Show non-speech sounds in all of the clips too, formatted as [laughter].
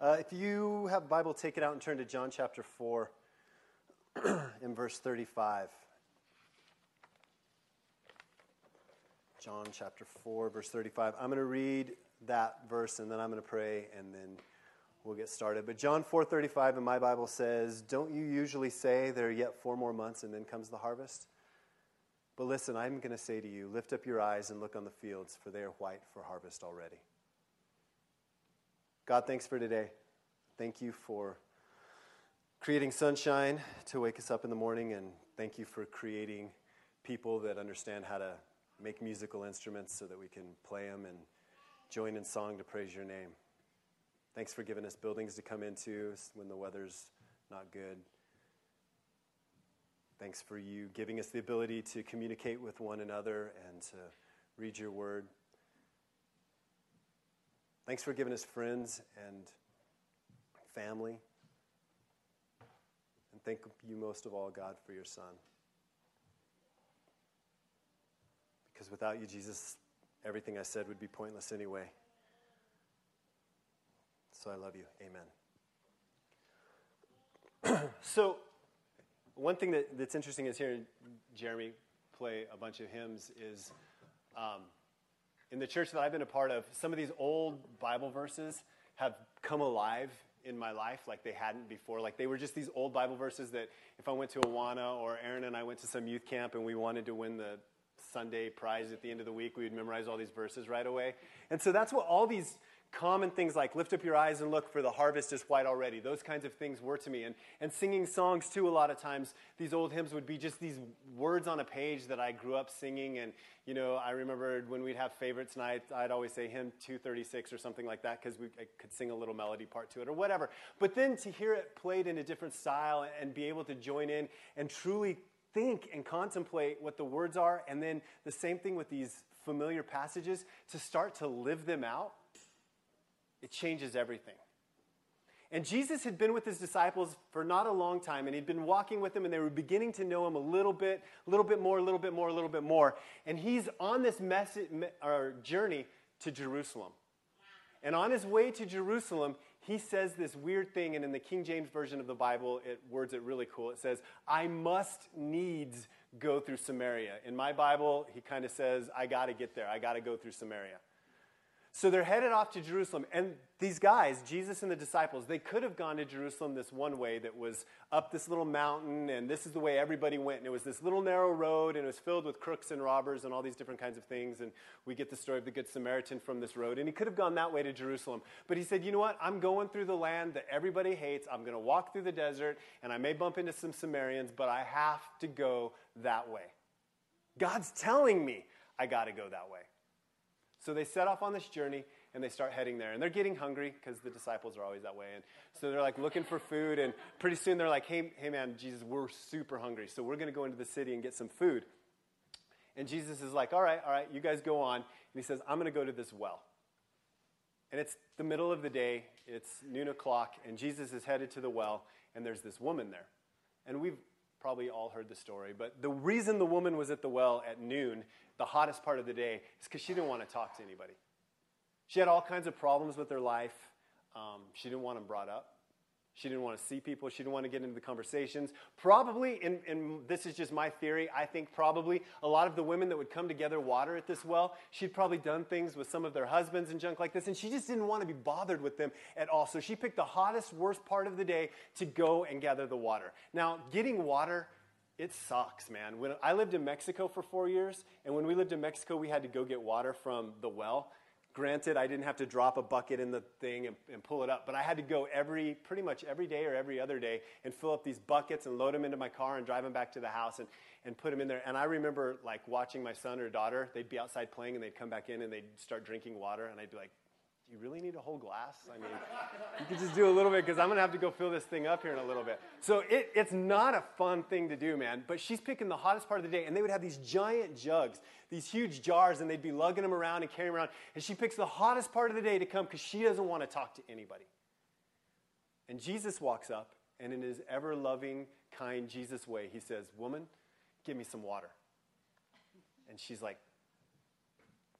Uh, if you have Bible, take it out and turn to John chapter 4 [clears throat] in verse 35. John chapter 4, verse 35. I'm going to read that verse and then I'm going to pray and then we'll get started. But John 4:35 in my Bible says, "Don't you usually say there are yet 4 more months and then comes the harvest? But listen, I'm going to say to you, lift up your eyes and look on the fields, for they are white for harvest already." God, thanks for today. Thank you for creating sunshine to wake us up in the morning and thank you for creating people that understand how to make musical instruments so that we can play them and join in song to praise your name. Thanks for giving us buildings to come into when the weather's not good. Thanks for you giving us the ability to communicate with one another and to read your word. Thanks for giving us friends and family. And thank you most of all, God, for your Son. Because without you, Jesus, everything I said would be pointless anyway. So I love you. Amen. [clears throat] so, one thing that, that's interesting is hearing Jeremy play a bunch of hymns is um, in the church that I've been a part of, some of these old Bible verses have come alive in my life like they hadn't before. Like they were just these old Bible verses that if I went to Awana or Aaron and I went to some youth camp and we wanted to win the Sunday prize at the end of the week, we would memorize all these verses right away. And so that's what all these common things like lift up your eyes and look for the harvest is white already. Those kinds of things were to me. And, and singing songs too a lot of times these old hymns would be just these words on a page that i grew up singing. And you know i remember when we'd have favorites night i'd always say hymn 236 or something like that because we I could sing a little melody part to it or whatever. But then to hear it played in a different style and be able to join in and truly think and contemplate what the words are, and then the same thing with these familiar passages, to start to live them out, it changes everything. And Jesus had been with his disciples for not a long time, and he'd been walking with them, and they were beginning to know him a little bit, a little bit more, a little bit more, a little bit more. And he's on this message, or journey to Jerusalem. And on his way to Jerusalem, he says this weird thing, and in the King James Version of the Bible, it words it really cool. It says, I must needs go through Samaria. In my Bible, he kind of says, I got to get there. I got to go through Samaria. So they're headed off to Jerusalem. And these guys, Jesus and the disciples, they could have gone to Jerusalem this one way that was up this little mountain, and this is the way everybody went. And it was this little narrow road, and it was filled with crooks and robbers and all these different kinds of things. And we get the story of the Good Samaritan from this road. And he could have gone that way to Jerusalem. But he said, You know what? I'm going through the land that everybody hates. I'm going to walk through the desert, and I may bump into some Samaritans, but I have to go that way. God's telling me I got to go that way. So they set off on this journey and they start heading there. And they're getting hungry because the disciples are always that way. And so they're like looking for food. And pretty soon they're like, hey, hey man, Jesus, we're super hungry. So we're going to go into the city and get some food. And Jesus is like, all right, all right, you guys go on. And he says, I'm going to go to this well. And it's the middle of the day, it's noon o'clock, and Jesus is headed to the well, and there's this woman there. And we've probably all heard the story, but the reason the woman was at the well at noon the hottest part of the day is because she didn't want to talk to anybody. She had all kinds of problems with her life. Um, she didn't want them brought up. She didn't want to see people. She didn't want to get into the conversations. Probably, and, and this is just my theory, I think probably a lot of the women that would come together water at this well, she'd probably done things with some of their husbands and junk like this, and she just didn't want to be bothered with them at all. So she picked the hottest, worst part of the day to go and gather the water. Now, getting water it sucks, man. When I lived in Mexico for four years, and when we lived in Mexico, we had to go get water from the well. Granted, I didn't have to drop a bucket in the thing and, and, pull it up, but I had to go every, pretty much every day or every other day and fill up these buckets and load them into my car and drive them back to the house and, and put them in there. And I remember like watching my son or daughter, they'd be outside playing and they'd come back in and they'd start drinking water, and I'd be like, you really need a whole glass? I mean, you could just do a little bit because I'm going to have to go fill this thing up here in a little bit. So it, it's not a fun thing to do, man. But she's picking the hottest part of the day, and they would have these giant jugs, these huge jars, and they'd be lugging them around and carrying them around. And she picks the hottest part of the day to come because she doesn't want to talk to anybody. And Jesus walks up, and in his ever loving, kind Jesus way, he says, Woman, give me some water. And she's like,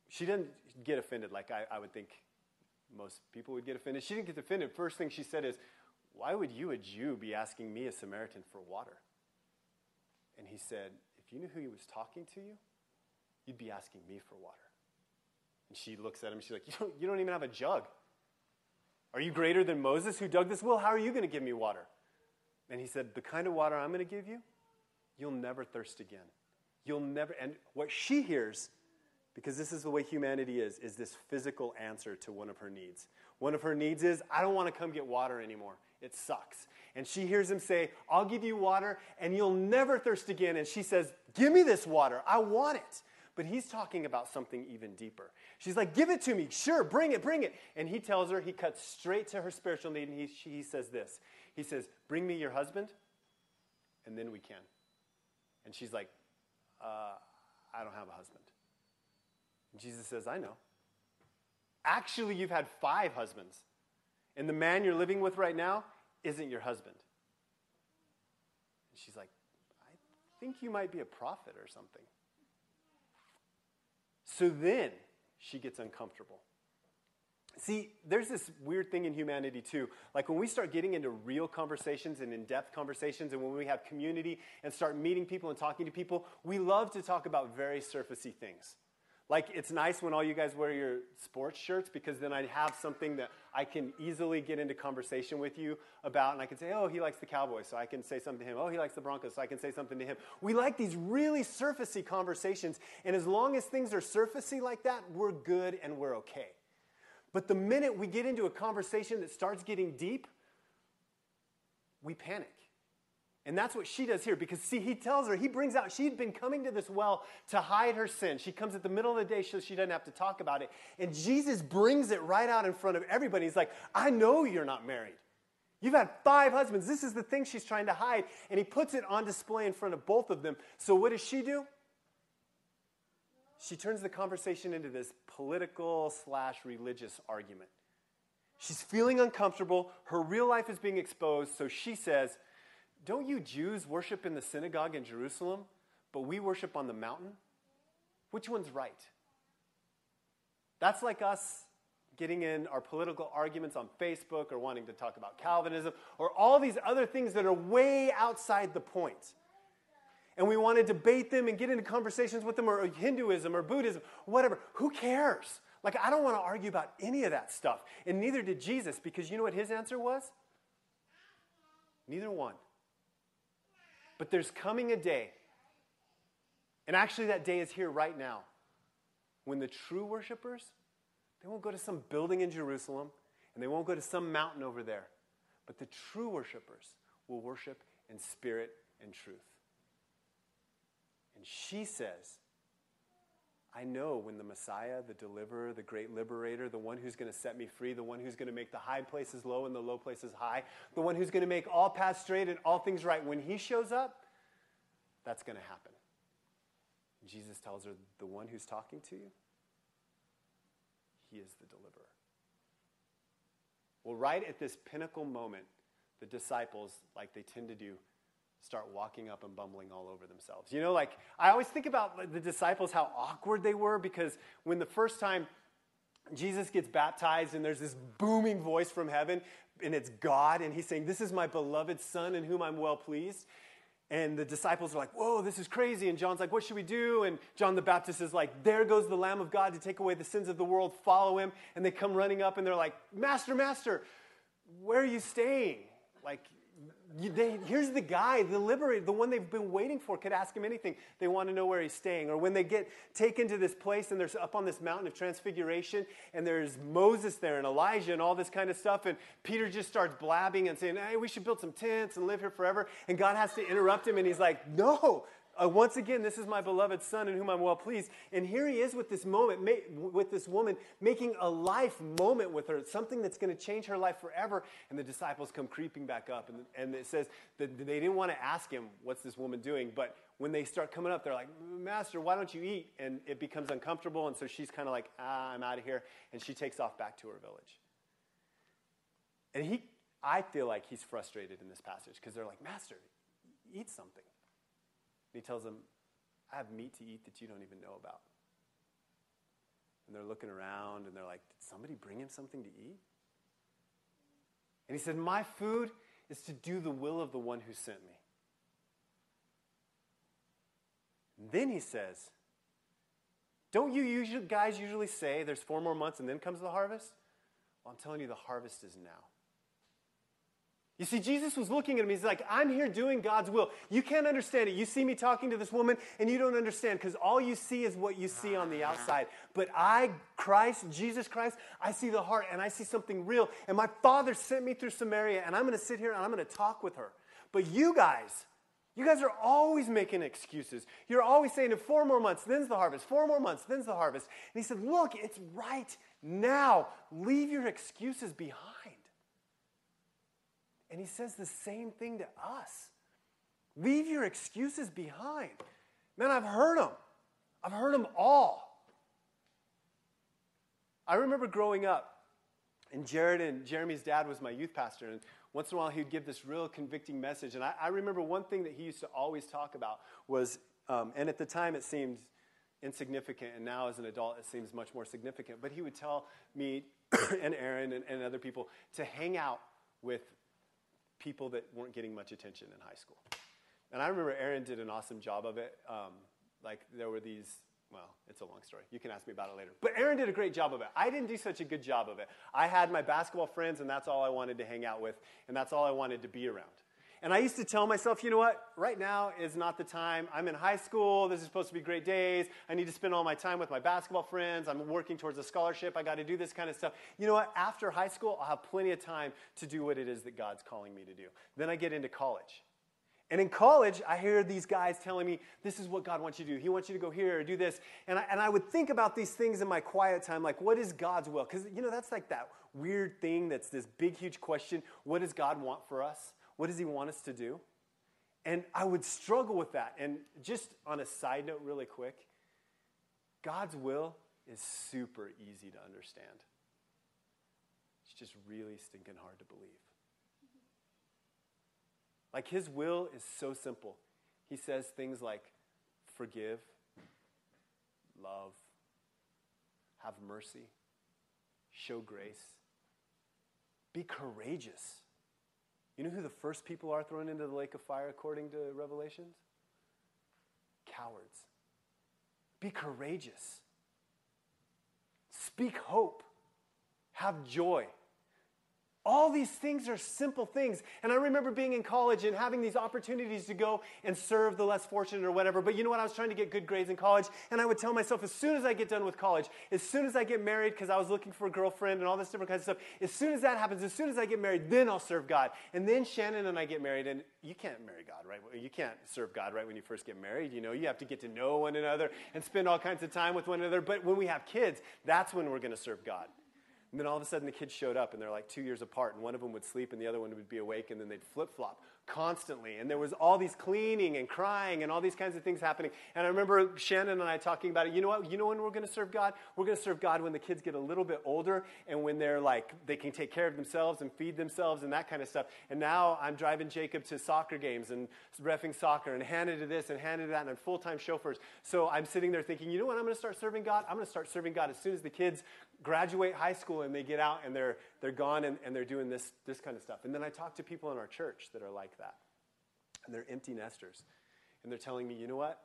she didn't get offended like I, I would think most people would get offended. She didn't get offended. First thing she said is, Why would you, a Jew, be asking me, a Samaritan, for water? And he said, If you knew who he was talking to you, you'd be asking me for water. And she looks at him, she's like, You don't, you don't even have a jug. Are you greater than Moses who dug this well? How are you going to give me water? And he said, The kind of water I'm going to give you, you'll never thirst again. You'll never, and what she hears, because this is the way humanity is, is this physical answer to one of her needs. One of her needs is, I don't want to come get water anymore. It sucks. And she hears him say, I'll give you water and you'll never thirst again. And she says, Give me this water. I want it. But he's talking about something even deeper. She's like, Give it to me. Sure, bring it, bring it. And he tells her, he cuts straight to her spiritual need, and he, she, he says this He says, Bring me your husband, and then we can. And she's like, uh, I don't have a husband. Jesus says, I know. Actually, you've had five husbands, and the man you're living with right now isn't your husband. And she's like, I think you might be a prophet or something. So then she gets uncomfortable. See, there's this weird thing in humanity too. Like when we start getting into real conversations and in depth conversations, and when we have community and start meeting people and talking to people, we love to talk about very surfacey things. Like, it's nice when all you guys wear your sports shirts because then I have something that I can easily get into conversation with you about. And I can say, oh, he likes the Cowboys, so I can say something to him. Oh, he likes the Broncos, so I can say something to him. We like these really surfacey conversations. And as long as things are surfacey like that, we're good and we're okay. But the minute we get into a conversation that starts getting deep, we panic. And that's what she does here because, see, he tells her, he brings out, she'd been coming to this well to hide her sin. She comes at the middle of the day so she doesn't have to talk about it. And Jesus brings it right out in front of everybody. He's like, I know you're not married. You've had five husbands. This is the thing she's trying to hide. And he puts it on display in front of both of them. So, what does she do? She turns the conversation into this political slash religious argument. She's feeling uncomfortable. Her real life is being exposed. So she says, don't you Jews worship in the synagogue in Jerusalem, but we worship on the mountain? Which one's right? That's like us getting in our political arguments on Facebook or wanting to talk about Calvinism or all these other things that are way outside the point. And we want to debate them and get into conversations with them or Hinduism or Buddhism, whatever. Who cares? Like, I don't want to argue about any of that stuff. And neither did Jesus because you know what his answer was? Neither one. But there's coming a day, and actually that day is here right now, when the true worshipers, they won't go to some building in Jerusalem, and they won't go to some mountain over there, but the true worshipers will worship in spirit and truth. And she says, I know when the Messiah, the deliverer, the great liberator, the one who's going to set me free, the one who's going to make the high places low and the low places high, the one who's going to make all paths straight and all things right, when he shows up, that's going to happen. Jesus tells her, The one who's talking to you, he is the deliverer. Well, right at this pinnacle moment, the disciples, like they tend to do, start walking up and bumbling all over themselves. You know, like I always think about the disciples, how awkward they were, because when the first time Jesus gets baptized and there's this booming voice from heaven, and it's God, and he's saying, This is my beloved Son in whom I'm well pleased. And the disciples are like, Whoa, this is crazy. And John's like, What should we do? And John the Baptist is like, There goes the Lamb of God to take away the sins of the world. Follow him. And they come running up and they're like, Master, Master, where are you staying? Like, they, here's the guy, the liberator, the one they've been waiting for, could ask him anything. They want to know where he's staying. Or when they get taken to this place and they're up on this mountain of transfiguration and there's Moses there and Elijah and all this kind of stuff, and Peter just starts blabbing and saying, Hey, we should build some tents and live here forever. And God has to interrupt him and he's like, No, uh, once again, this is my beloved son in whom I'm well pleased. And here he is with this moment, ma- with this woman, making a life moment with her, something that's going to change her life forever. And the disciples come creeping back up. And, and it says that they didn't want to ask him, What's this woman doing? But when they start coming up, they're like, Master, why don't you eat? And it becomes uncomfortable. And so she's kind of like, Ah, I'm out of here. And she takes off back to her village. And he, I feel like he's frustrated in this passage because they're like, Master, eat something. And he tells them, I have meat to eat that you don't even know about. And they're looking around and they're like, Did somebody bring him something to eat? And he said, My food is to do the will of the one who sent me. And then he says, Don't you usually, guys usually say there's four more months and then comes the harvest? Well, I'm telling you, the harvest is now. You see, Jesus was looking at him. He's like, I'm here doing God's will. You can't understand it. You see me talking to this woman, and you don't understand because all you see is what you see on the outside. But I, Christ, Jesus Christ, I see the heart and I see something real. And my Father sent me through Samaria, and I'm going to sit here and I'm going to talk with her. But you guys, you guys are always making excuses. You're always saying, in four more months, then's the harvest. Four more months, then's the harvest. And he said, Look, it's right now. Leave your excuses behind. And he says the same thing to us. Leave your excuses behind. Man, I've heard them. I've heard them all. I remember growing up, and Jared and Jeremy's dad was my youth pastor, and once in a while he'd give this real convicting message. And I, I remember one thing that he used to always talk about was, um, and at the time it seemed insignificant, and now as an adult it seems much more significant, but he would tell me [clears throat] and Aaron and, and other people to hang out with people that weren't getting much attention in high school. And I remember Aaron did an awesome job of it. Um, like there were these, well, it's a long story. You can ask me about it later. But Aaron did a great job of it. I didn't do such a good job of it. I had my basketball friends, and that's all I wanted to hang out with, and that's all I wanted to be around. And I used to tell myself, you know what? Right now is not the time. I'm in high school. This is supposed to be great days. I need to spend all my time with my basketball friends. I'm working towards a scholarship. I got to do this kind of stuff. You know what? After high school, I'll have plenty of time to do what it is that God's calling me to do. Then I get into college. And in college, I hear these guys telling me, this is what God wants you to do. He wants you to go here or do this. And I, and I would think about these things in my quiet time, like, what is God's will? Because, you know, that's like that weird thing that's this big, huge question. What does God want for us? What does he want us to do? And I would struggle with that. And just on a side note, really quick, God's will is super easy to understand. It's just really stinking hard to believe. Like his will is so simple. He says things like forgive, love, have mercy, show grace, be courageous. You know who the first people are thrown into the lake of fire according to Revelations? Cowards. Be courageous. Speak hope. Have joy. All these things are simple things. And I remember being in college and having these opportunities to go and serve the less fortunate or whatever. But you know what? I was trying to get good grades in college. And I would tell myself, as soon as I get done with college, as soon as I get married, because I was looking for a girlfriend and all this different kinds of stuff, as soon as that happens, as soon as I get married, then I'll serve God. And then Shannon and I get married. And you can't marry God, right? You can't serve God right when you first get married. You know, you have to get to know one another and spend all kinds of time with one another. But when we have kids, that's when we're going to serve God. And then all of a sudden the kids showed up and they're like two years apart, and one of them would sleep and the other one would be awake, and then they'd flip flop constantly. And there was all these cleaning and crying and all these kinds of things happening. And I remember Shannon and I talking about it. You know what? You know when we're going to serve God? We're going to serve God when the kids get a little bit older and when they're like, they can take care of themselves and feed themselves and that kind of stuff. And now I'm driving Jacob to soccer games and refing soccer and Hannah to this and Hannah to that and I'm full time chauffeurs. So I'm sitting there thinking, you know what? I'm going to start serving God? I'm going to start serving God as soon as the kids graduate high school and they get out and they're, they're gone and, and they're doing this, this kind of stuff. And then I talk to people in our church that are like that. And they're empty nesters. And they're telling me, you know what?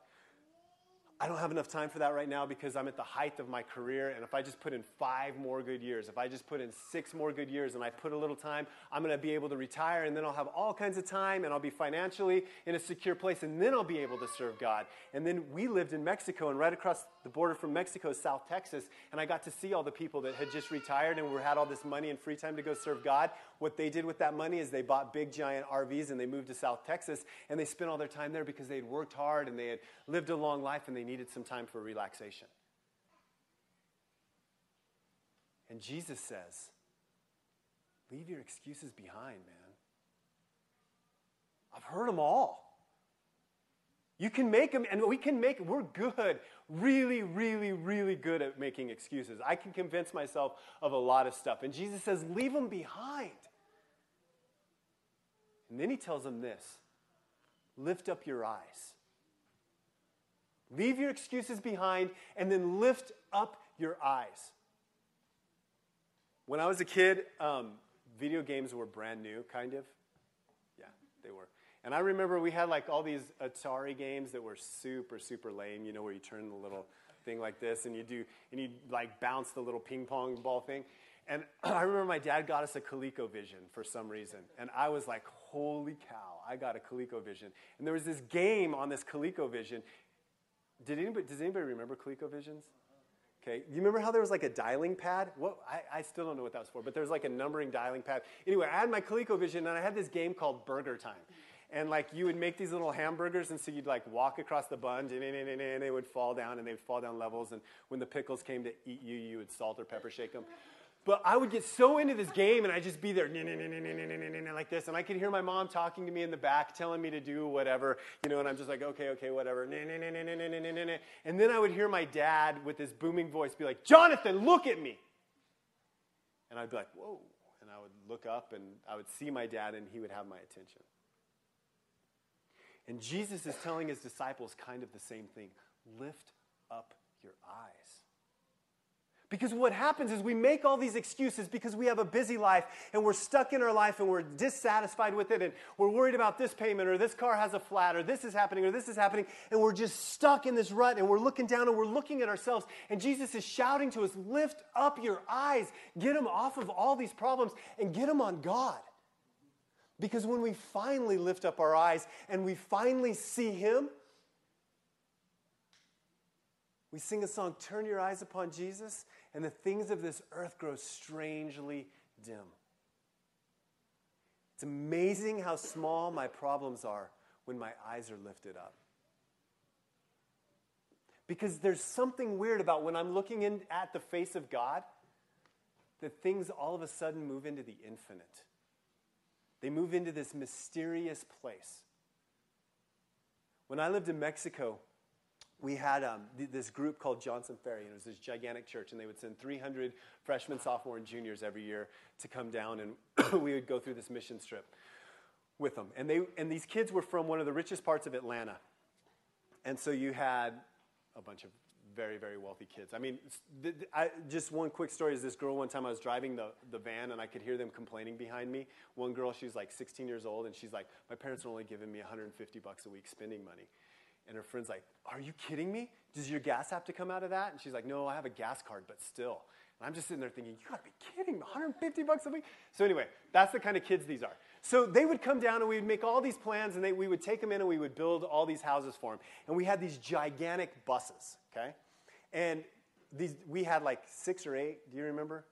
I don't have enough time for that right now because I'm at the height of my career. And if I just put in five more good years, if I just put in six more good years and I put a little time, I'm going to be able to retire and then I'll have all kinds of time and I'll be financially in a secure place and then I'll be able to serve God. And then we lived in Mexico and right across the border from Mexico South Texas. And I got to see all the people that had just retired and were, had all this money and free time to go serve God. What they did with that money is they bought big giant RVs and they moved to South Texas and they spent all their time there because they had worked hard and they had lived a long life and they needed some time for relaxation. And Jesus says, Leave your excuses behind, man. I've heard them all. You can make them, and we can make, we're good, really, really, really good at making excuses. I can convince myself of a lot of stuff. And Jesus says, leave them behind. And then he tells them this lift up your eyes. Leave your excuses behind and then lift up your eyes. When I was a kid, um, video games were brand new, kind of. Yeah, they were. And I remember we had like all these Atari games that were super, super lame, you know, where you turn the little thing like this and you do, and you like bounce the little ping pong ball thing. And [clears throat] I remember my dad got us a ColecoVision for some reason. And I was like, holy cow, I got a ColecoVision. And there was this game on this ColecoVision. Did anybody, does anybody remember ColecoVisions? Okay, you remember how there was like a dialing pad? What I, I still don't know what that was for, but there was like a numbering dialing pad. Anyway, I had my ColecoVision and I had this game called BurgerTime. And like you would make these little hamburgers, and so you'd like walk across the bun, and they would fall down, and they would fall down levels. And when the pickles came to eat you, you would salt or pepper shake them. But I would get so into this game and I'd just be there like this. And I could hear my mom talking to me in the back, telling me to do whatever, you know, and I'm just like, okay, okay, whatever. And then I would hear my dad with his booming voice be like, Jonathan, look at me. And I'd be like, whoa. And I would look up and I would see my dad and he would have my attention. And Jesus is telling his disciples kind of the same thing lift up your eyes. Because what happens is we make all these excuses because we have a busy life and we're stuck in our life and we're dissatisfied with it and we're worried about this payment or this car has a flat or this is happening or this is happening and we're just stuck in this rut and we're looking down and we're looking at ourselves and Jesus is shouting to us, lift up your eyes, get them off of all these problems and get them on God. Because when we finally lift up our eyes and we finally see Him, we sing a song, Turn Your Eyes Upon Jesus, and the things of this earth grow strangely dim. It's amazing how small my problems are when my eyes are lifted up. Because there's something weird about when I'm looking in at the face of God, that things all of a sudden move into the infinite. They move into this mysterious place. When I lived in Mexico, we had um, th- this group called Johnson Ferry, and it was this gigantic church, and they would send 300 freshmen, sophomore, and juniors every year to come down, and [clears throat] we would go through this mission trip with them. And, they, and these kids were from one of the richest parts of Atlanta. And so you had a bunch of very, very wealthy kids. I mean, th- th- I, just one quick story is this girl, one time I was driving the, the van and I could hear them complaining behind me. One girl, she's like 16 years old, and she's like, My parents are only giving me 150 bucks a week spending money. And her friend's like, Are you kidding me? Does your gas have to come out of that? And she's like, No, I have a gas card, but still. And I'm just sitting there thinking, You gotta be kidding, 150 bucks a week? So, anyway, that's the kind of kids these are. So, they would come down and we would make all these plans and they, we would take them in and we would build all these houses for them. And we had these gigantic buses, okay? And these, we had like six or eight, do you remember?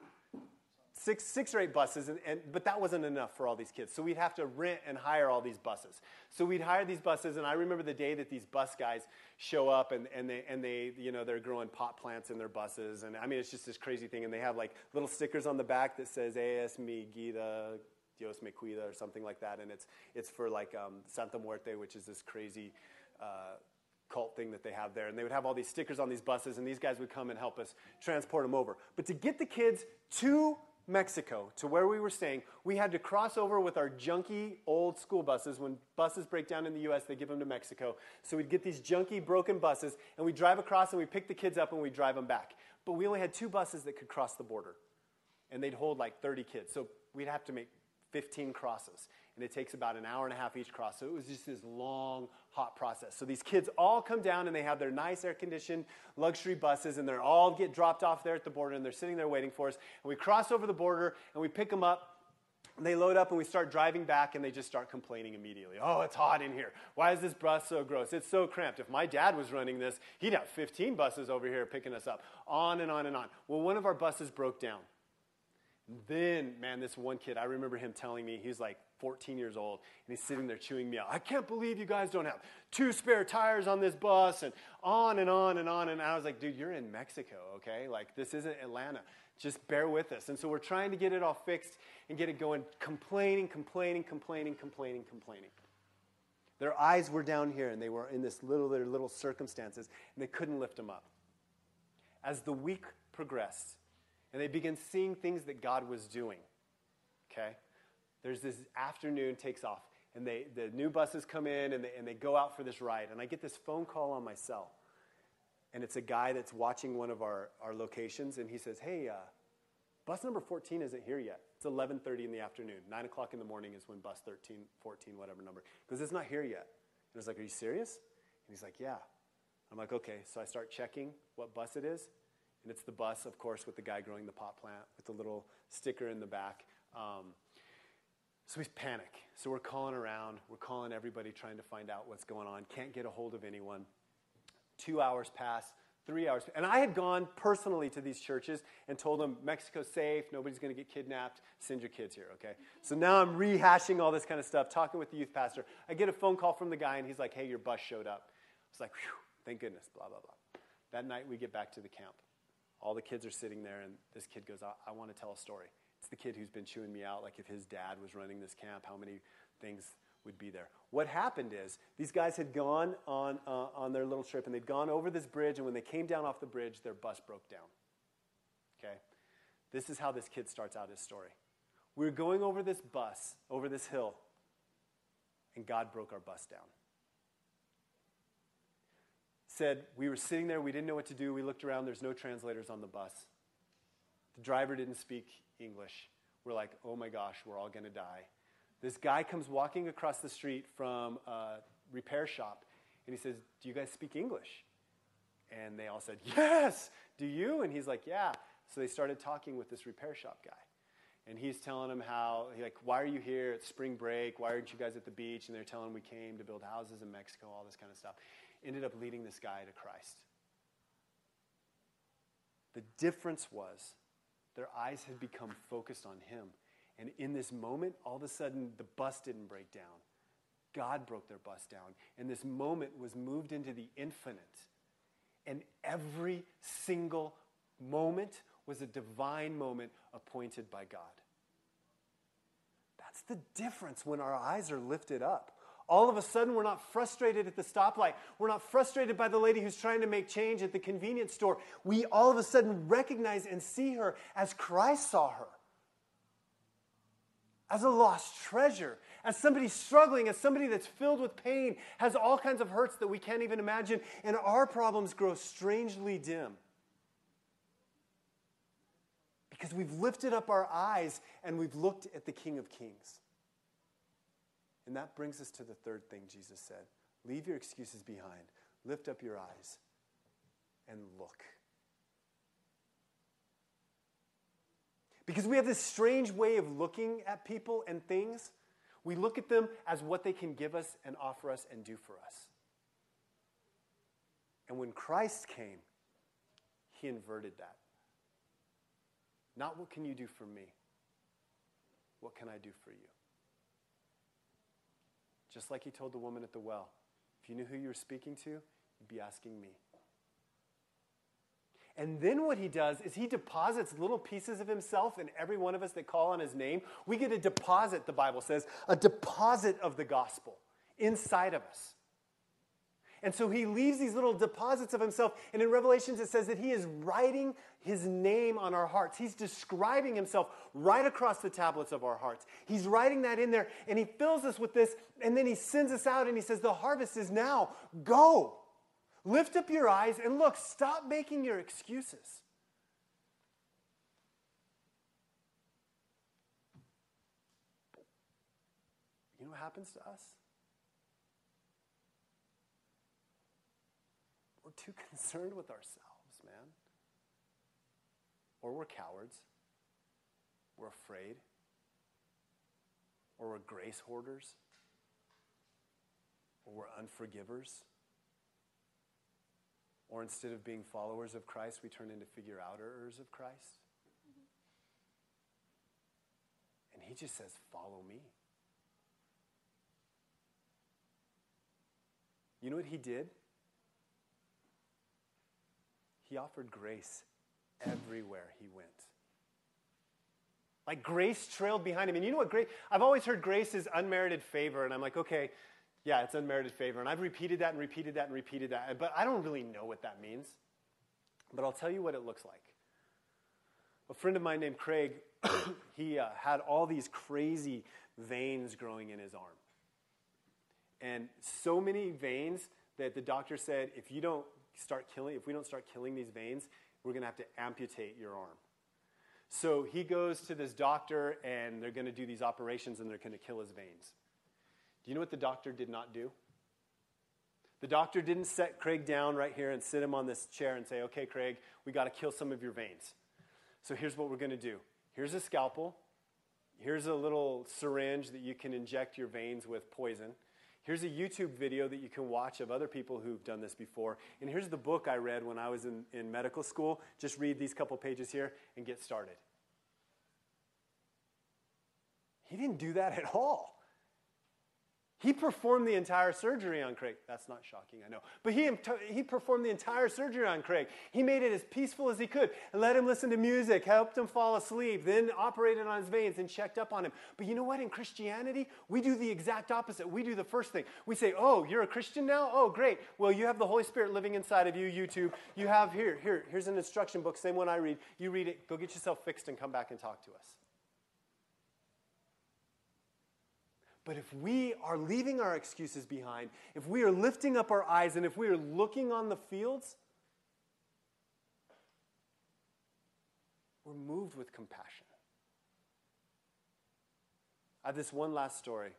six, six or eight buses, and, and, but that wasn't enough for all these kids. So we'd have to rent and hire all these buses. So we'd hire these buses, and I remember the day that these bus guys show up, and, and, they, and they, you know, they're growing pot plants in their buses. And I mean, it's just this crazy thing. And they have like little stickers on the back that says, Es mi guida, Dios me cuida, or something like that. And it's, it's for like um, Santa Muerte, which is this crazy uh, cult thing that they have there. And they would have all these stickers on these buses, and these guys would come and help us transport them over. But to get the kids to Mexico to where we were staying, we had to cross over with our junky old school buses. When buses break down in the US, they give them to Mexico. So we'd get these junky broken buses and we'd drive across and we'd pick the kids up and we'd drive them back. But we only had two buses that could cross the border and they'd hold like 30 kids. So we'd have to make 15 crosses and it takes about an hour and a half each cross. So it was just this long, hot process. So these kids all come down and they have their nice air conditioned luxury buses and they're all get dropped off there at the border and they're sitting there waiting for us. And we cross over the border and we pick them up. And they load up and we start driving back and they just start complaining immediately. Oh, it's hot in here. Why is this bus so gross? It's so cramped. If my dad was running this, he'd have 15 buses over here picking us up. On and on and on. Well, one of our buses broke down. Then, man, this one kid, I remember him telling me, he was like 14 years old, and he's sitting there chewing me out. I can't believe you guys don't have two spare tires on this bus, and on and on and on. And I was like, dude, you're in Mexico, okay? Like, this isn't Atlanta. Just bear with us. And so we're trying to get it all fixed and get it going, complaining, complaining, complaining, complaining, complaining. Their eyes were down here, and they were in this little, their little circumstances, and they couldn't lift them up. As the week progressed, and they began seeing things that God was doing, okay? There's this afternoon takes off, and they, the new buses come in and they, and they go out for this ride. And I get this phone call on my cell. and it's a guy that's watching one of our, our locations, and he says, Hey, uh, bus number 14 isn't here yet. It's 11.30 in the afternoon. 9 o'clock in the morning is when bus 13, 14, whatever number. Because it's not here yet. And I was like, Are you serious? And he's like, Yeah. I'm like, Okay. So I start checking what bus it is. And it's the bus, of course, with the guy growing the pot plant with the little sticker in the back. Um, so we panic. So we're calling around. We're calling everybody trying to find out what's going on. Can't get a hold of anyone. Two hours pass, three hours. And I had gone personally to these churches and told them Mexico's safe, nobody's going to get kidnapped, send your kids here, okay? So now I'm rehashing all this kind of stuff, talking with the youth pastor. I get a phone call from the guy, and he's like, hey, your bus showed up. It's like, thank goodness, blah, blah, blah. That night we get back to the camp. All the kids are sitting there, and this kid goes, I, I want to tell a story. It's the kid who's been chewing me out, like if his dad was running this camp, how many things would be there. What happened is these guys had gone on, uh, on their little trip and they'd gone over this bridge, and when they came down off the bridge, their bus broke down. Okay? This is how this kid starts out his story. We were going over this bus, over this hill, and God broke our bus down. Said, we were sitting there, we didn't know what to do. We looked around, there's no translators on the bus. The driver didn't speak English. We're like, oh my gosh, we're all going to die. This guy comes walking across the street from a repair shop, and he says, Do you guys speak English? And they all said, Yes, do you? And he's like, Yeah. So they started talking with this repair shop guy. And he's telling them how, like, why are you here? It's spring break. Why aren't you guys at the beach? And they're telling him we came to build houses in Mexico, all this kind of stuff. Ended up leading this guy to Christ. The difference was their eyes had become focused on him. And in this moment, all of a sudden, the bus didn't break down. God broke their bus down. And this moment was moved into the infinite. And every single moment was a divine moment appointed by God. That's the difference when our eyes are lifted up. All of a sudden, we're not frustrated at the stoplight. We're not frustrated by the lady who's trying to make change at the convenience store. We all of a sudden recognize and see her as Christ saw her as a lost treasure, as somebody struggling, as somebody that's filled with pain, has all kinds of hurts that we can't even imagine, and our problems grow strangely dim. Because we've lifted up our eyes and we've looked at the King of Kings. And that brings us to the third thing Jesus said Leave your excuses behind, lift up your eyes, and look. Because we have this strange way of looking at people and things. We look at them as what they can give us and offer us and do for us. And when Christ came, he inverted that. Not what can you do for me? What can I do for you? Just like he told the woman at the well if you knew who you were speaking to, you'd be asking me. And then what he does is he deposits little pieces of himself in every one of us that call on his name. We get a deposit, the Bible says, a deposit of the gospel inside of us. And so he leaves these little deposits of himself. And in Revelations, it says that he is writing his name on our hearts. He's describing himself right across the tablets of our hearts. He's writing that in there, and he fills us with this, and then he sends us out and he says, The harvest is now. Go. Lift up your eyes and look. Stop making your excuses. You know what happens to us? Too [laughs] concerned with ourselves, man. Or we're cowards. We're afraid. Or we're grace hoarders. Or we're unforgivers. Or instead of being followers of Christ, we turn into figure outers of Christ. And he just says, Follow me. You know what he did? He offered grace everywhere he went. Like grace trailed behind him. And you know what grace, I've always heard grace is unmerited favor. And I'm like, okay, yeah, it's unmerited favor. And I've repeated that and repeated that and repeated that, but I don't really know what that means. But I'll tell you what it looks like. A friend of mine named Craig, [coughs] he uh, had all these crazy veins growing in his arm. And so many veins that the doctor said, if you don't start killing, if we don't start killing these veins, we're going to have to amputate your arm. So he goes to this doctor, and they're going to do these operations, and they're going to kill his veins. Do you know what the doctor did not do? The doctor didn't set Craig down right here and sit him on this chair and say, okay, Craig, we got to kill some of your veins. So here's what we're going to do here's a scalpel, here's a little syringe that you can inject your veins with poison. Here's a YouTube video that you can watch of other people who've done this before. And here's the book I read when I was in, in medical school. Just read these couple pages here and get started. He didn't do that at all. He performed the entire surgery on Craig. That's not shocking, I know. But he, he performed the entire surgery on Craig. He made it as peaceful as he could let him listen to music, helped him fall asleep, then operated on his veins and checked up on him. But you know what? In Christianity, we do the exact opposite. We do the first thing. We say, Oh, you're a Christian now? Oh, great. Well, you have the Holy Spirit living inside of you, YouTube. You have here, here, here's an instruction book, same one I read. You read it, go get yourself fixed and come back and talk to us. But if we are leaving our excuses behind, if we are lifting up our eyes, and if we are looking on the fields, we're moved with compassion. I have this one last story.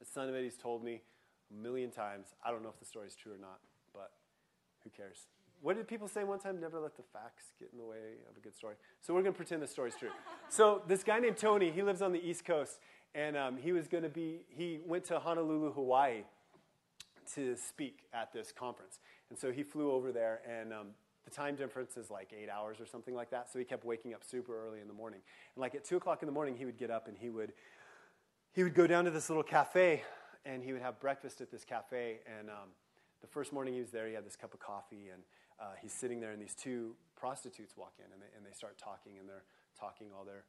The son of Eddie's told me a million times. I don't know if the story is true or not, but who cares? What did people say one time? Never let the facts get in the way of a good story. So we're going to pretend the story's true. so this guy named Tony, he lives on the East Coast, and um, he was going to be, he went to Honolulu, Hawaii to speak at this conference. And so he flew over there, and um, the time difference is like eight hours or something like that. So he kept waking up super early in the morning. And like at two o'clock in the morning, he would get up and he would, he would go down to this little cafe and he would have breakfast at this cafe. And um, the first morning he was there, he had this cup of coffee, and uh, he's sitting there, and these two prostitutes walk in and they, and they start talking, and they're talking all their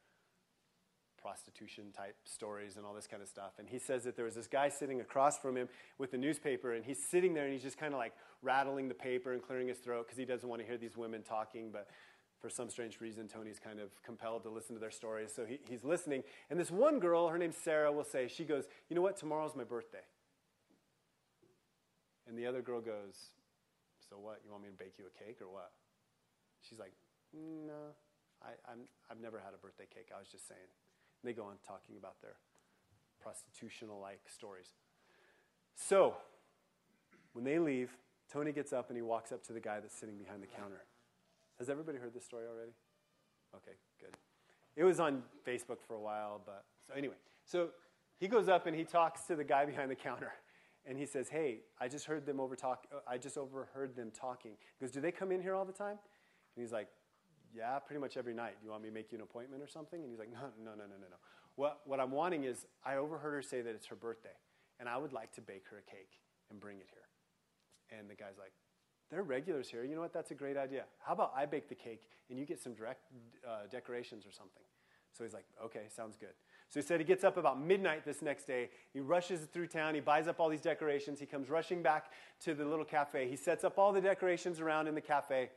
prostitution type stories and all this kind of stuff. And he says that there was this guy sitting across from him with the newspaper, and he's sitting there and he's just kind of like rattling the paper and clearing his throat because he doesn't want to hear these women talking. But for some strange reason, Tony's kind of compelled to listen to their stories. So he, he's listening. And this one girl, her name's Sarah, will say, she goes, You know what? Tomorrow's my birthday. And the other girl goes, So what? You want me to bake you a cake or what? She's like, No, I, I'm, I've never had a birthday cake. I was just saying. They go on talking about their prostitutional like stories. So, when they leave, Tony gets up and he walks up to the guy that's sitting behind the counter. Has everybody heard this story already? Okay, good. It was on Facebook for a while, but so anyway. So he goes up and he talks to the guy behind the counter. And he says, Hey, I just heard them over talk uh, I just overheard them talking. He goes, Do they come in here all the time? And he's like, yeah, pretty much every night. Do you want me to make you an appointment or something? And he's like, No, no, no, no, no, no. What, what I'm wanting is, I overheard her say that it's her birthday, and I would like to bake her a cake and bring it here. And the guy's like, They're regulars here. You know what? That's a great idea. How about I bake the cake and you get some direct, uh, decorations or something? So he's like, Okay, sounds good. So he said he gets up about midnight this next day. He rushes through town. He buys up all these decorations. He comes rushing back to the little cafe. He sets up all the decorations around in the cafe.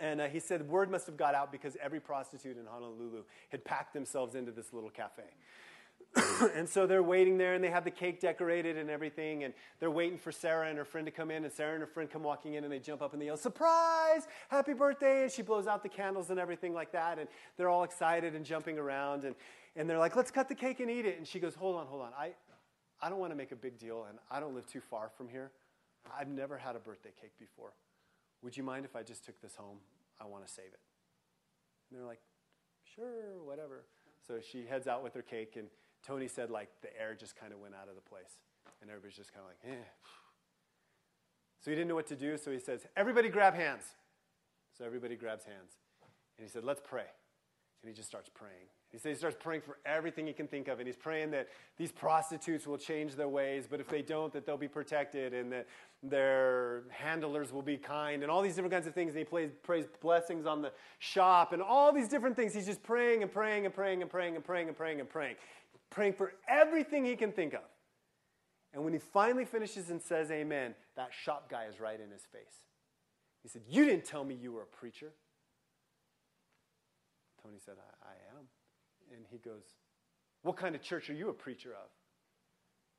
And uh, he said word must have got out because every prostitute in Honolulu had packed themselves into this little cafe. [coughs] and so they're waiting there and they have the cake decorated and everything. And they're waiting for Sarah and her friend to come in. And Sarah and her friend come walking in and they jump up and they yell, Surprise! Happy birthday! And she blows out the candles and everything like that. And they're all excited and jumping around. And, and they're like, Let's cut the cake and eat it. And she goes, Hold on, hold on. I, I don't want to make a big deal and I don't live too far from here. I've never had a birthday cake before. Would you mind if I just took this home? I want to save it. And they're like, Sure, whatever. So she heads out with her cake, and Tony said, like, the air just kind of went out of the place. And everybody's just kind of like, eh. So he didn't know what to do, so he says, Everybody grab hands. So everybody grabs hands. And he said, Let's pray. And he just starts praying. He says he starts praying for everything he can think of, and he's praying that these prostitutes will change their ways, but if they don't, that they'll be protected, and that their handlers will be kind, and all these different kinds of things. And he plays, prays blessings on the shop, and all these different things. He's just praying and praying and praying and praying and praying and praying and praying, praying for everything he can think of. And when he finally finishes and says amen, that shop guy is right in his face. He said, You didn't tell me you were a preacher. Tony said, I, I am and he goes, What kind of church are you a preacher of?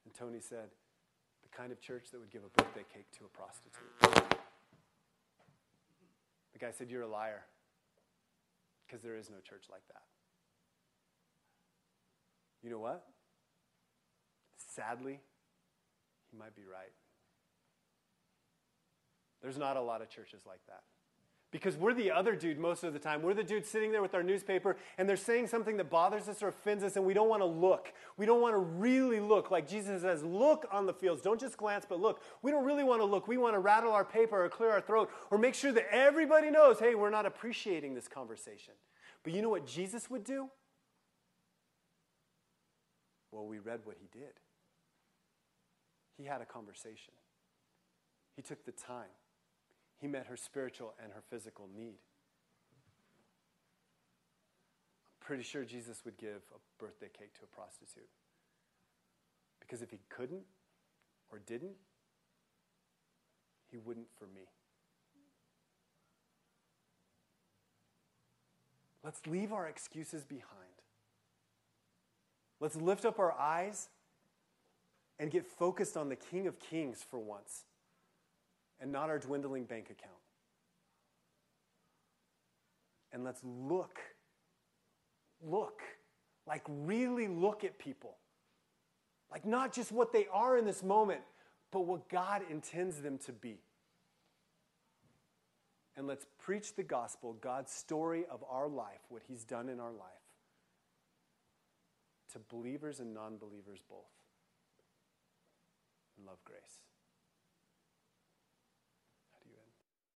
And Tony said, kind of church that would give a birthday cake to a prostitute. The guy said, You're a liar. Because there is no church like that. You know what? Sadly, he might be right. There's not a lot of churches like that. Because we're the other dude most of the time. We're the dude sitting there with our newspaper and they're saying something that bothers us or offends us, and we don't want to look. We don't want to really look. Like Jesus says, look on the fields. Don't just glance, but look. We don't really want to look. We want to rattle our paper or clear our throat or make sure that everybody knows hey, we're not appreciating this conversation. But you know what Jesus would do? Well, we read what he did. He had a conversation, he took the time. He met her spiritual and her physical need. I'm pretty sure Jesus would give a birthday cake to a prostitute. Because if he couldn't or didn't, he wouldn't for me. Let's leave our excuses behind. Let's lift up our eyes and get focused on the King of Kings for once and not our dwindling bank account. And let's look, look, like really look at people. Like not just what they are in this moment, but what God intends them to be. And let's preach the gospel, God's story of our life, what He's done in our life, to believers and non believers both. And love grace.